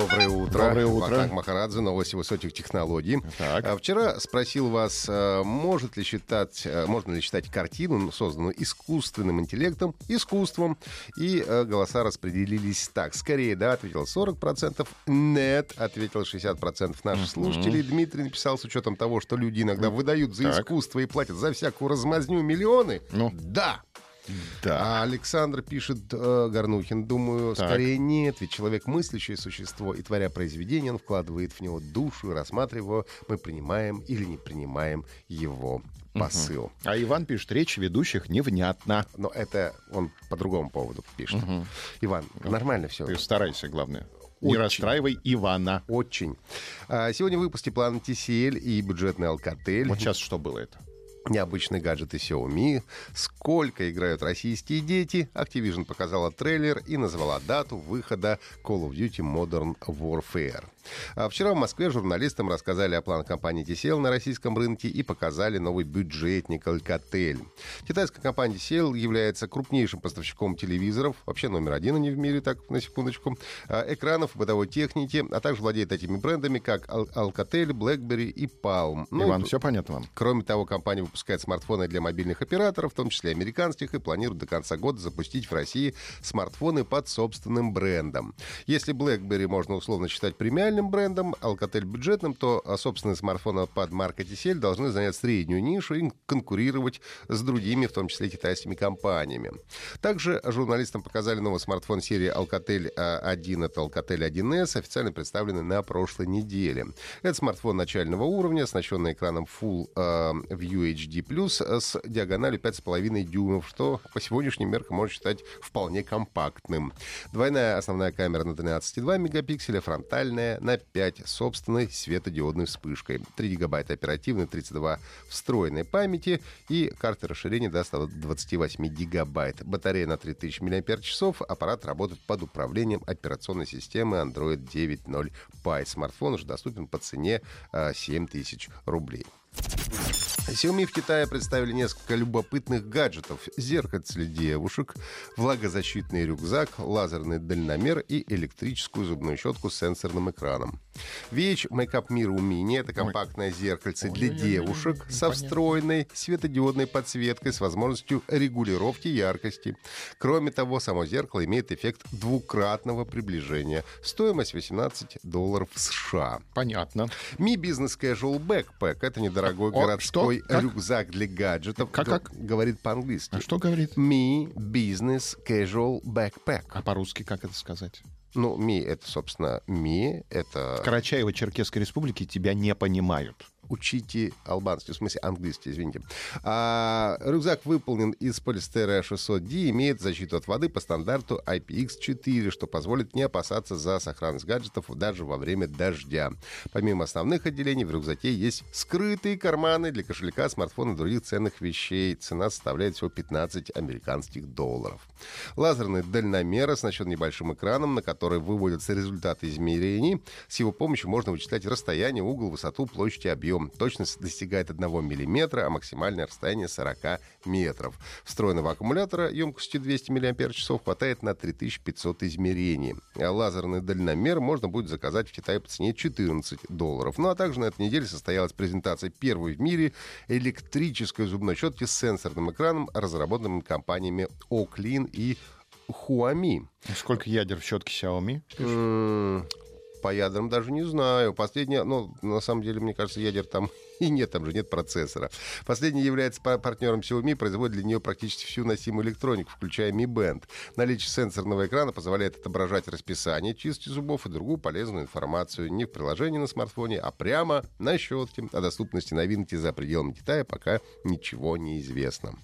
Доброе утро. Доброе утро. Вахтанг Махарадзе, новости высоких технологий. Так. А, Вчера спросил вас, а, может ли считать, а, можно ли считать картину, ну, созданную искусственным интеллектом, искусством. И а, голоса распределились так. Скорее, да, ответил 40%, нет, ответил 60% наших слушателей. Дмитрий написал с учетом того, что люди иногда выдают за Так. искусство и платят за всякую размазню миллионы. Ну. Да. Да. А Александр пишет, э, Горнухин, думаю, Так. скорее нет, ведь человек мыслящее существо, и творя произведение, он вкладывает в него душу, и рассматривая его, мы принимаем или не принимаем его посыл. А Иван пишет, речь ведущих невнятна. Но это он по другому поводу пишет. Иван, нормально все. Ты старайся, главное. Не Очень. расстраивай Ивана. Очень. А, Сегодня в выпуске план TCL и бюджетный Alcatel. Вот сейчас что было это? Необычные гаджеты Xiaomi, сколько играют российские дети. Activision показала трейлер и назвала дату выхода Call of Duty Modern Warfare. А вчера в Москве журналистам рассказали о планах компании TCL на российском рынке и показали новый бюджетник Alcatel. Китайская компания TCL является крупнейшим поставщиком телевизоров, вообще номер один они в мире, так, на секундочку, а, экранов, бытовой техники, а также владеет такими брендами, как Al- Alcatel, BlackBerry и Palm. Ну, Иван, и- все понятно вам? Кроме того, компания выпускает смартфоны для мобильных операторов, в том числе американских, и планирует до конца года запустить в России смартфоны под собственным брендом. Если BlackBerry можно условно считать премиальным брендом, Alcatel бюджетным, то а, собственные смартфоны под маркой TCL должны занять среднюю нишу и конкурировать с другими, в том числе китайскими компаниями. Также журналистам показали новый смартфон серии Alcatel а, 1, это Alcatel 1S, официально представленный на прошлой неделе. Это смартфон начального уровня, оснащенный экраном Full э, View HD+, с диагональю 5,5 дюймов, что по сегодняшним меркам можно считать вполне компактным. Двойная основная камера на 13,2 мегапикселя, фронтальная на 5 с собственной светодиодной вспышкой. 3 гигабайта оперативной, 32 встроенной памяти и карты расширения до 128 гигабайт. Батарея на 3000 мАч, аппарат работает под управлением операционной системы Android 9.0 Pie. Смартфон уже доступен по цене а, 7000 рублей. Xiaomi в Китае представили несколько любопытных гаджетов. Зеркальце девушек, влагозащитный рюкзак, лазерный дальномер и электрическую зубную щетку с сенсорным экраном. VH Makeup Mirror Mini — это компактное зеркальце для девушек со встроенной светодиодной подсветкой с возможностью регулировки яркости. Кроме того, само зеркало имеет эффект двукратного приближения. Стоимость 18 долларов США. Понятно. Mi Business Casual Backpack — это недорогой О, городской рюкзак для гаджетов. Как, как? Говорит по-английски. А что говорит? Mi Business Casual Backpack. А по-русски как это сказать? Ну, Mi — это, собственно, Mi — это... В Карачаево-Черкесской республике тебя не понимают. Учите албанский, в смысле английский, извините. А, рюкзак выполнен из полистера 600D, имеет защиту от воды по стандарту IPX4, что позволит не опасаться за сохранность гаджетов даже во время дождя. Помимо основных отделений, в рюкзаке есть скрытые карманы для кошелька, смартфона и других ценных вещей. Цена составляет всего 15 американских долларов. Лазерный дальномер оснащен небольшим экраном, на который выводятся результаты измерений. С его помощью можно вычислять расстояние, угол, высоту, площадь и объем. Точность достигает 1 мм, а максимальное расстояние 40 метров. Встроенного аккумулятора емкостью 200 мАч хватает на 3500 измерений. А лазерный дальномер можно будет заказать в Китае по цене 14 долларов. Ну а также на этой неделе состоялась презентация первой в мире электрической зубной щетки с сенсорным экраном, разработанной компаниями Oaklin и Huami. Сколько ядер в щетке Xiaomi? По ядрам даже не знаю. Последняя, ну, на самом деле, мне кажется, ядер там и нет, там же нет процессора. Последний является па- партнером Xiaomi, производит для нее практически всю носимую электронику, включая Mi Band. Наличие сенсорного экрана позволяет отображать расписание чистки зубов и другую полезную информацию не в приложении на смартфоне, а прямо на щетке. О доступности новинки за пределами Китая пока ничего не известно.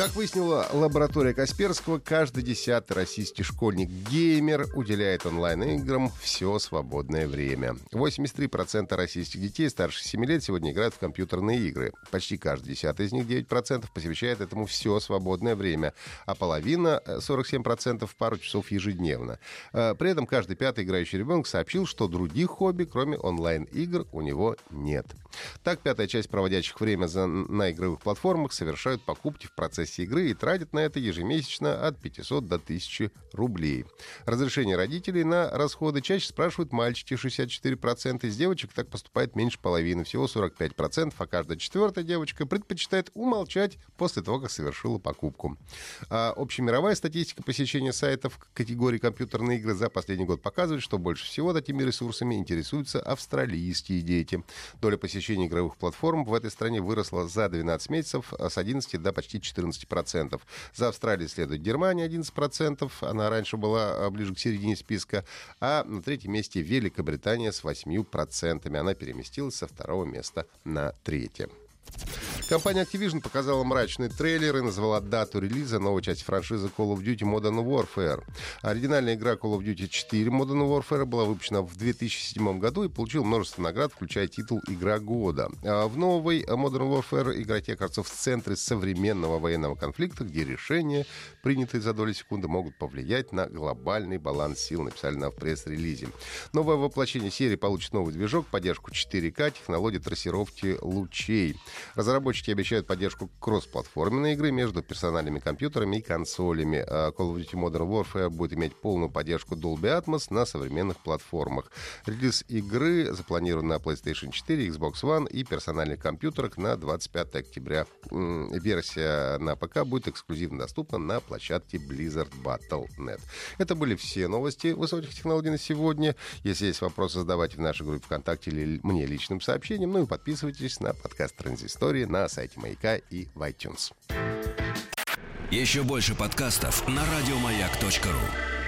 Как выяснила лаборатория Касперского, каждый десятый российский школьник-геймер уделяет онлайн-играм все свободное время. 83% российских детей старше 7 лет сегодня играют в компьютерные игры. Почти каждый десятый из них, 9%, посвящает этому все свободное время, а половина, 47%, пару часов ежедневно. Э, при этом каждый пятый играющий ребенок сообщил, что других хобби, кроме онлайн-игр, у него нет. Так, пятая часть проводящих время за, на игровых платформах совершают покупки в процессе процессе игры и тратят на это ежемесячно от 500 до 1000 рублей. Разрешение родителей на расходы чаще спрашивают мальчики 64%, из девочек так поступает меньше половины, всего 45%, а каждая четвертая девочка предпочитает умолчать после того, как совершила покупку. А общемировая статистика посещения сайтов категории компьютерные игры за последний год показывает, что больше всего такими ресурсами интересуются австралийские дети. Доля посещения игровых платформ в этой стране выросла за 12 месяцев с 11 до почти 14 11%. За Австралией следует Германия 11%, она раньше была а, ближе к середине списка, а на третьем месте Великобритания с 8%. Она переместилась со второго места на третье. Компания Activision показала мрачный трейлер и назвала дату релиза новой части франшизы Call of Duty Modern Warfare. Оригинальная игра Call of Duty 4 Modern Warfare была выпущена в 2007 году и получила множество наград, включая титул «Игра года». А в новой Modern Warfare игроки окажутся в центре современного военного конфликта, где решения, принятые за доли секунды, могут повлиять на глобальный баланс сил, написали на пресс-релизе. Новое воплощение серии получит новый движок, поддержку 4К, технологии трассировки лучей. Разработчики обещают поддержку кроссплатформенной игры между персональными компьютерами и консолями. А Call of Duty Modern Warfare будет иметь полную поддержку Dolby Atmos на современных платформах. Релиз игры запланирован на PlayStation 4, Xbox One и персональных компьютерах на 25 октября. Версия на ПК будет эксклюзивно доступна на площадке Blizzard Battle.net. Это были все новости высоких технологий на сегодня. Если есть вопросы, задавайте в нашей группе ВКонтакте или мне личным сообщением. Ну и подписывайтесь на подкаст «Транзит истории на сайте Маяка и в iTunes. Еще больше подкастов на радиомаяк.ру